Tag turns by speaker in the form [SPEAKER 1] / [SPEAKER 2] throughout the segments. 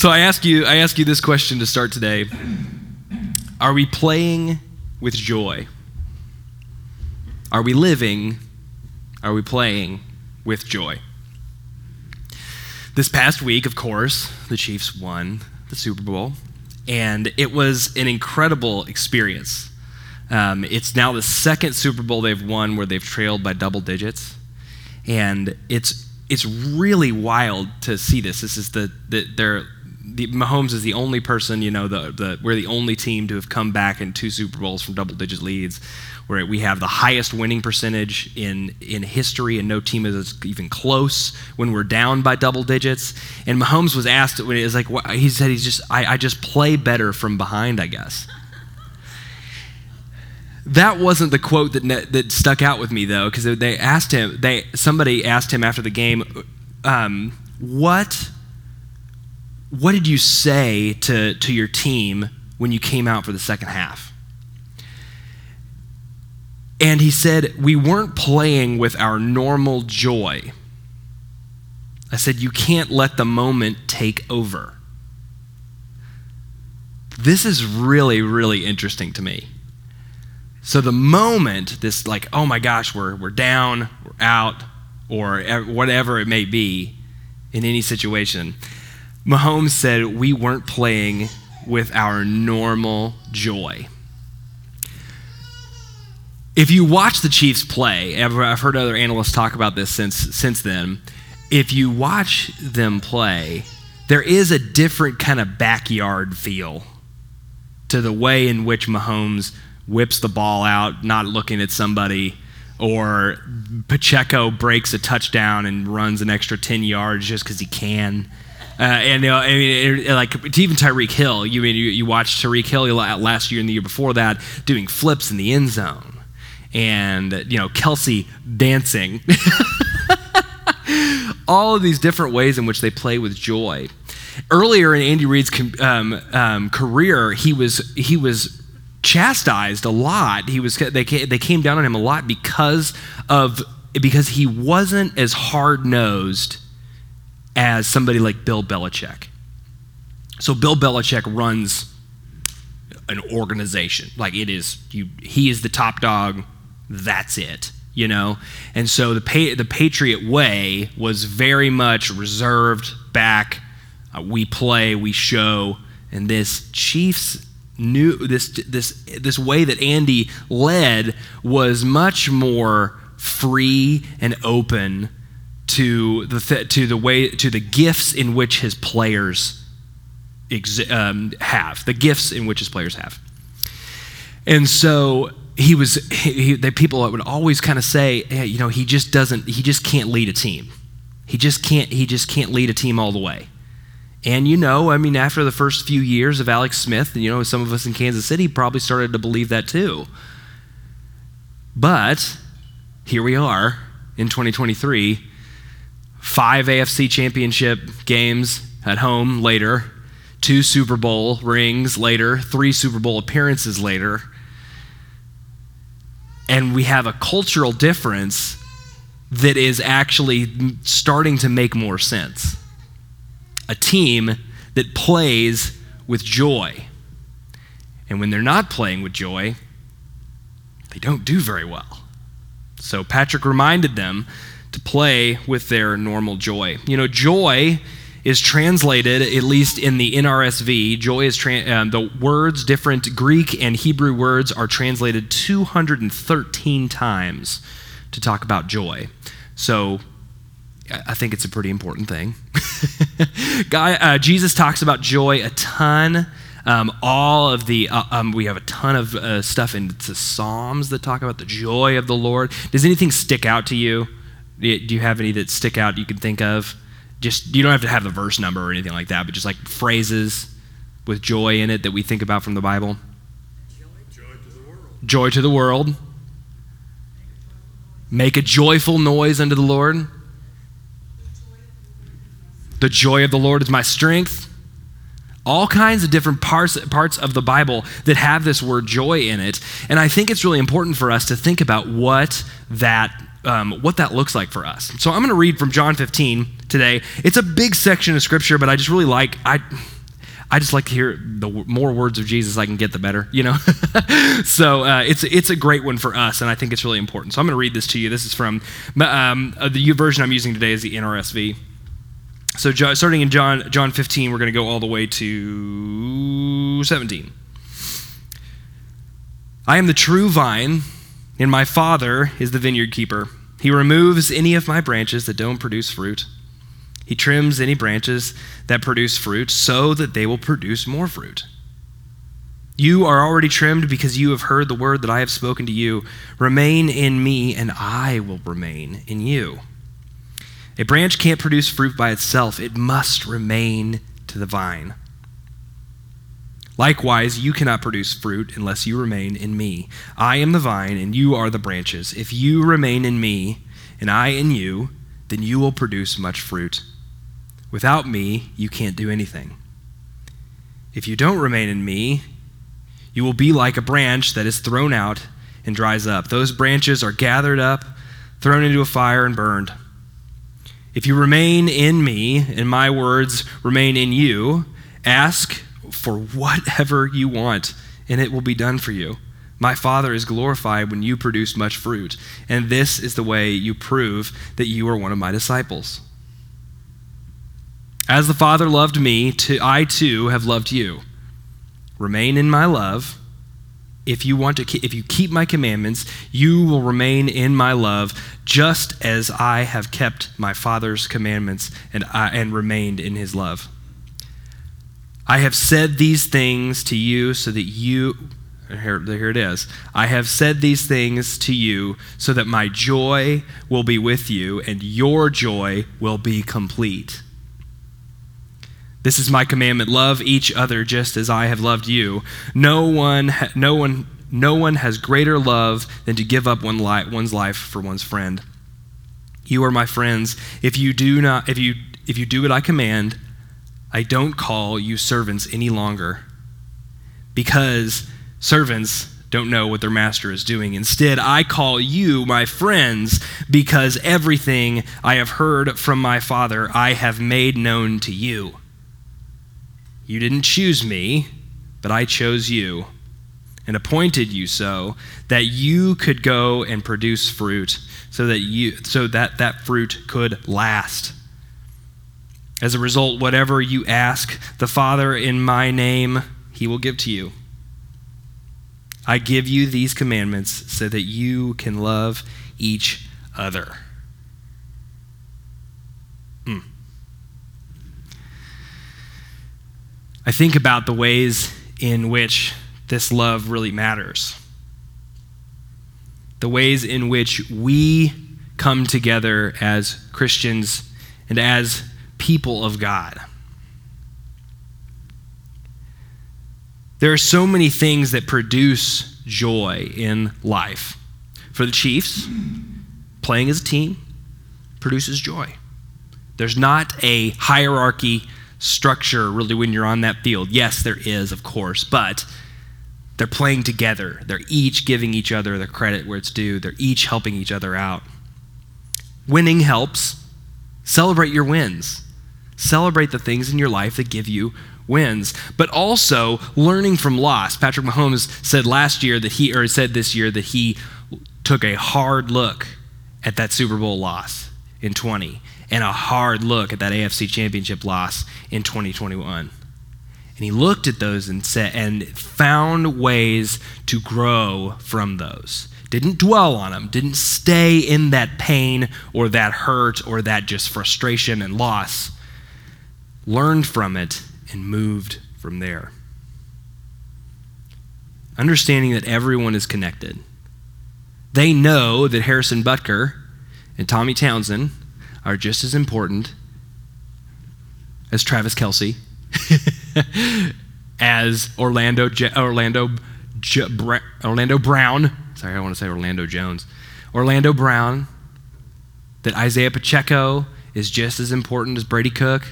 [SPEAKER 1] So I ask you, I ask you this question to start today. Are we playing with joy? Are we living? Are we playing with joy? This past week, of course, the Chiefs won the Super Bowl, and it was an incredible experience. Um, it's now the second Super Bowl they've won where they've trailed by double digits, and it's it's really wild to see this. This is the, the they're the, Mahomes is the only person, you know, the, the, we're the only team to have come back in two Super Bowls from double digit leads, where we have the highest winning percentage in, in history, and no team is even close when we're down by double digits. And Mahomes was asked, when it was like, he said, he's just, I, I just play better from behind, I guess. That wasn't the quote that, that stuck out with me, though, because they asked him, they, somebody asked him after the game, um, what what did you say to, to your team when you came out for the second half? And he said, We weren't playing with our normal joy. I said, You can't let the moment take over. This is really, really interesting to me. So the moment this, like, oh my gosh, we're, we're down, we're out, or whatever it may be in any situation, Mahomes said we weren't playing with our normal joy. If you watch the Chiefs play, I've heard other analysts talk about this since, since then. If you watch them play, there is a different kind of backyard feel to the way in which Mahomes whips the ball out, not looking at somebody, or Pacheco breaks a touchdown and runs an extra 10 yards just because he can. Uh, and know, I mean, it, like even Tyreek Hill, you mean you, you watched Tyreek Hill last year and the year before that doing flips in the end zone, and you know Kelce dancing. All of these different ways in which they play with joy. Earlier in Andy Reid's um, um, career, he was he was chastised a lot. He was they they came down on him a lot because of because he wasn't as hard nosed as somebody like Bill Belichick. So Bill Belichick runs an organization. Like it is you he is the top dog, that's it, you know? And so the the Patriot way was very much reserved back uh, we play, we show, and this Chiefs new this this this way that Andy led was much more free and open to the to the way to the gifts in which his players exi- um, have the gifts in which his players have. And so he was he, the people would always kind of say hey, you know he just doesn't he just can't lead a team. He just can't he just can't lead a team all the way. And you know i mean after the first few years of alex smith you know some of us in kansas city probably started to believe that too. But here we are in 2023 five AFC championship games at home later, two Super Bowl rings later, three Super Bowl appearances later. And we have a cultural difference that is actually starting to make more sense. A team that plays with joy. And when they're not playing with joy, they don't do very well. So Patrick reminded them to play with their normal joy. You know, joy is translated, at least in the NRSV, joy is tra- um, the words, different Greek and Hebrew words, are translated 213 times to talk about joy. So I think it's a pretty important thing. Guy, uh, Jesus talks about joy a ton. Um, all of the, uh, um, we have a ton of uh, stuff in the Psalms that talk about the joy of the Lord. Does anything stick out to you? Do you have any that stick out you can think of? Just you don't have to have the verse number or anything like that, but just like phrases with joy in it that we think about from the Bible.
[SPEAKER 2] Joy to the world.
[SPEAKER 1] Joy to the world. Make a joyful noise unto the Lord. The joy of the Lord is my strength. All kinds of different parts, parts of the Bible that have this word joy in it. And I think it's really important for us to think about what that um, what that looks like for us. So I'm going to read from John 15 today. It's a big section of scripture, but I just really like I. I just like to hear the more words of Jesus I can get, the better, you know. so uh, it's it's a great one for us, and I think it's really important. So I'm going to read this to you. This is from um, uh, the version I'm using today is the NRSV. So starting in John John 15, we're going to go all the way to 17. I am the true vine, and my Father is the vineyard keeper. He removes any of my branches that don't produce fruit he trims any branches that produce fruit so that they will produce more fruit. You are already trimmed because you have heard the word that I have spoken to you. Remain in me, and I will remain in you. A branch can't produce fruit by itself, it must remain to the vine. Likewise, you cannot produce fruit unless you remain in me. I am the vine, and you are the branches. If you remain in me, and I in you, then you will produce much fruit. Without me, you can't do anything. If you don't remain in me, you will be like a branch that is thrown out and dries up. Those branches are gathered up, thrown into a fire, and burned. If you remain in me, and my words remain in you, ask for whatever you want, and it will be done for you. My Father is glorified when you produce much fruit, and this is the way you prove that you are one of my disciples. As the Father loved me, I too have loved you. Remain in my love. If you want to if you keep my commandments, you will remain in my love, just as I have kept my Father's commandments and I, and remained in his love. I have said these things to you so that you here, here it is. I have said these things to you so that my joy will be with you and your joy will be complete. This is my commandment love each other just as I have loved you. No one, no one, no one has greater love than to give up one life, one's life for one's friend. You are my friends if you do not if you if you do what I command. I don't call you servants any longer because servants don't know what their master is doing. Instead, I call you my friends because everything I have heard from my Father I have made known to you. You didn't choose me, but I chose you and appointed you so that you could go and produce fruit so that you so that that fruit could last as a result whatever you ask the father in my name he will give to you i give you these commandments so that you can love each other mm. I think about the ways in which this love really matters. The ways in which we come together as Christians and as people of God. There are so many things that produce joy in life. For the Chiefs, playing as a team produces joy. There's not a hierarchy structure really when you're on that field. Yes, there is, of course, but they're playing together. They're each giving each other the credit where it's due, they're each helping each other out. Winning helps. Celebrate your wins. Celebrate the things in your life that give you wins, but also learning from loss. Patrick Mahomes said last year that he, or said this year that he took a hard look at that Super Bowl loss in 20 and a hard look at that AFC championship loss in 2021. And he looked at those and said and found ways to grow from those. Didn't dwell on them, didn't stay in that pain or that hurt or that just frustration and loss. Learned from it and moved from there. Understanding that everyone is connected. They know that Harrison Butker and Tommy Townsend are just as important as Travis Kelce, as Orlando Je- Orlando Je- Bra- Orlando Brown. Sorry, I want to say Orlando Jones. Orlando Brown. That Isaiah Pacheco is just as important as Brady Cook.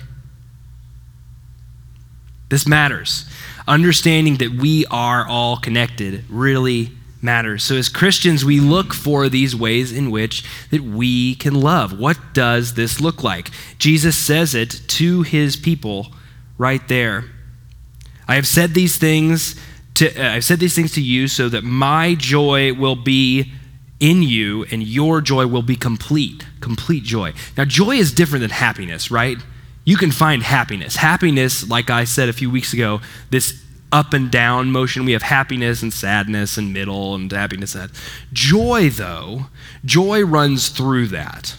[SPEAKER 1] This matters. Understanding that we are all connected really matters. So as Christians, we look for these ways in which that we can love. What does this look like? Jesus says it to his people right there. I have said these things to uh, I've said these things to you so that my joy will be in you and your joy will be complete, complete joy. Now joy is different than happiness, right? You can find happiness. Happiness, like I said a few weeks ago, this up and down motion. We have happiness and sadness and middle and happiness. And joy, though, joy runs through that.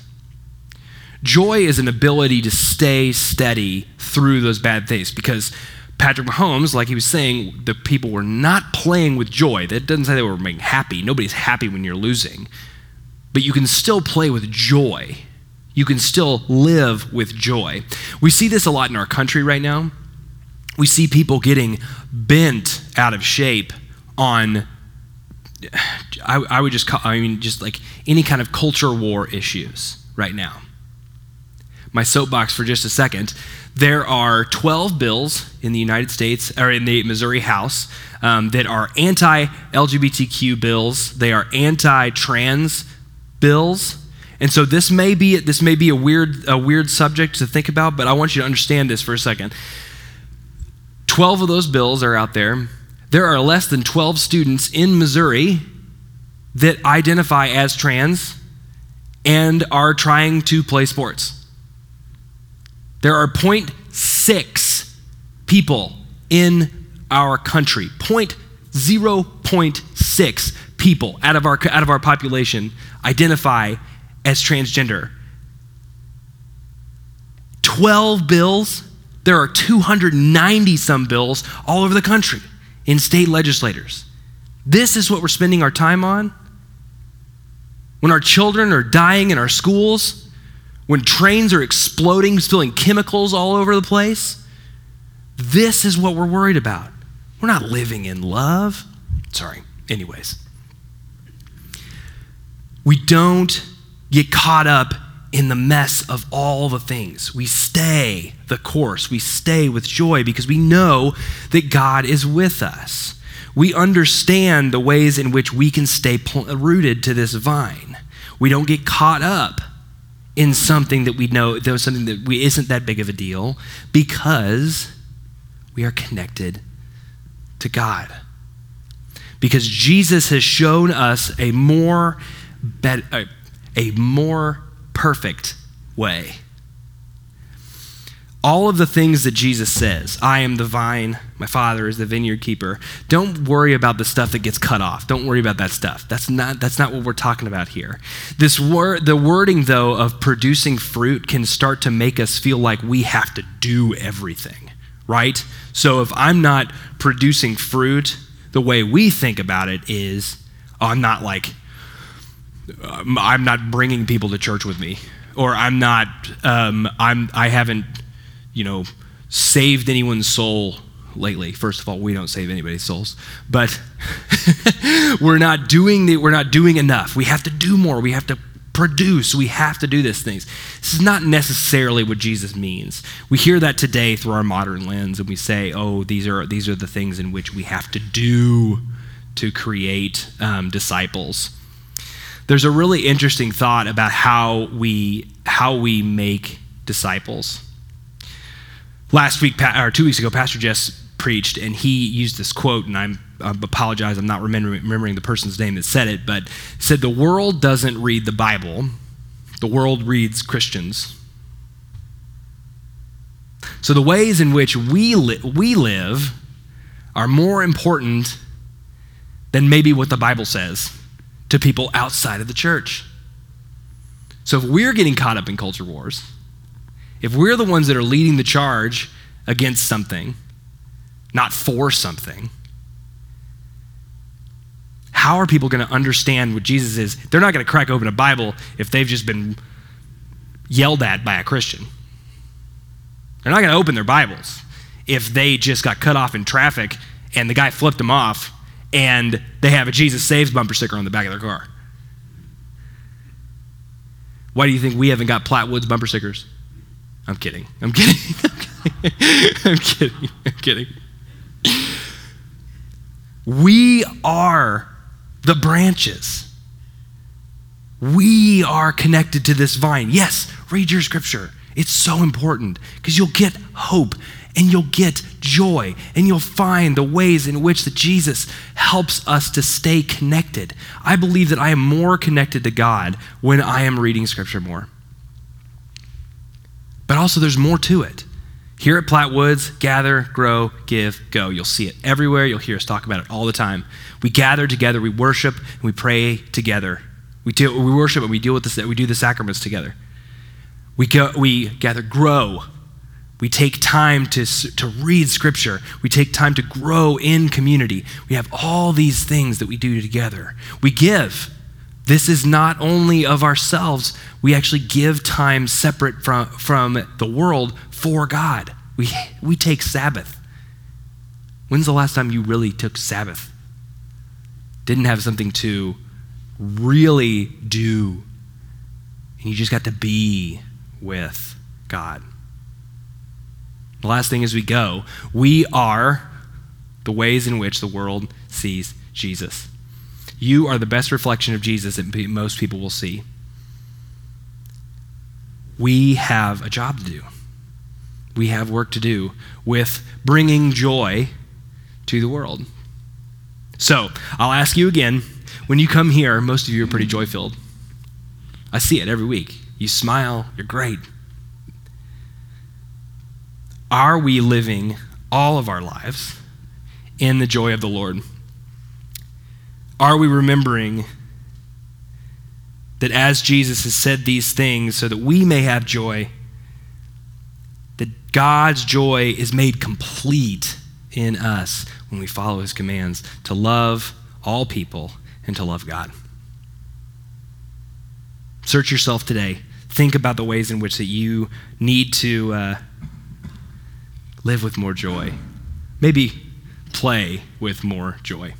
[SPEAKER 1] Joy is an ability to stay steady through those bad things because Patrick Mahomes, like he was saying, the people were not playing with joy. That doesn't say they were being happy. Nobody's happy when you're losing. But you can still play with joy. You can still live with joy. We see this a lot in our country right now. We see people getting bent out of shape on I, I, would just call, I mean, just like any kind of culture war issues right now. My soapbox for just a second. There are 12 bills in the United States, or in the Missouri House, um, that are anti LGBTQ bills. They are anti trans bills. And so this may be this may be a weird a weird subject to think about, but I want you to understand this for a second. 12 of those bills are out there. There are less than 12 students in Missouri that identify as trans and are trying to play sports. There are 0.6 people in our country, 0.0.6 people out of our, out of our population identify as transgender. 12 bills there are 290 some bills all over the country in state legislators. This is what we're spending our time on? When our children are dying in our schools, when trains are exploding, spilling chemicals all over the place, this is what we're worried about. We're not living in love. Sorry. Anyways, we don't get caught up in the mess of all the things. We stay the course. We stay with joy because we know that God is with us. We understand the ways in which we can stay pl- rooted to this vine. We don't get caught up in something that we know that was something that we isn't that big of a deal because we are connected to God. Because Jesus has shown us a more a more perfect way. All of the things that Jesus says, I am the vine, my Father is the vineyard keeper. Don't worry about the stuff that gets cut off. Don't worry about that stuff. That's not, that's not what we're talking about here. This word, the wording, though, of producing fruit can start to make us feel like we have to do everything, right? So if I'm not producing fruit, the way we think about it is, oh, I'm not like I'm not bringing people to church with me, or I'm not, um, I'm, I haven't, you know, saved anyone's soul lately. First of all, we don't save anybody's souls, but we're not doing the, we're not doing enough. We have to do more. We have to produce. We have to do these things. This is not necessarily what Jesus means. We hear that today through our modern lens, and we say, "Oh, these are these are the things in which we have to do to create um, disciples." There's a really interesting thought about how we how we make disciples. Last week, or two weeks ago, Pastor Jess preached, and he used this quote, and I'm, I apologize, I'm not remembering, the person's name that said it, but said, The world doesn't read the Bible, the world reads Christians. So the ways in which we, li- we live are more important than maybe what the Bible says to people outside of the church. So if we're getting caught up in culture wars, if we're the ones that are leading the charge against something, not for something, how are people going to understand what Jesus is? They're not going to crack open a Bible if they've just been yelled at by a Christian. They're not going to open their Bibles if they just got cut off in traffic and the guy flipped them off and they have a Jesus Saves bumper sticker on the back of their car. Why do you think we haven't got Platte Woods bumper stickers? I'm kidding. I'm kidding. I'm kidding. I'm kidding. We are the branches. We are connected to this vine. Yes, read your scripture. It's so important because you'll get hope and you'll get joy and you'll find the ways in which that Jesus helps us to stay connected. I believe that I am more connected to God when I am reading scripture more. But also there's more to it. Here at Platte Woods, gather, grow, give, go. You'll see it everywhere. You'll hear us talk about it all the time. We gather together, we worship, and we pray together. We, do, we worship and we deal with this, we do the sacraments together. We, go, we gather, grow. We take time to, to read scripture. We take time to grow in community. We have all these things that we do together. We give. This is not only of ourselves, we actually give time separate from, from the world for God. We, we take Sabbath. When's the last time you really took Sabbath? Didn't have something to really do, and you just got to be with God. The last thing as we go, we are the ways in which the world sees Jesus. You are the best reflection of Jesus that most people will see. We have a job to do we have work to do with bringing joy to the world. So, I'll ask you again when you come here, most of you are pretty joy filled. I see it every week. You smile, you're great. Are we living all of our lives in the joy of the Lord? Are we remembering that as Jesus has said these things so that we may have joy? that God's joy is made complete in us when we follow his commands to love all people and to love God. Search yourself today. Think about the ways in which that you need to uh, live with more joy. Maybe play with more joy.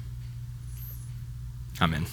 [SPEAKER 1] Amen.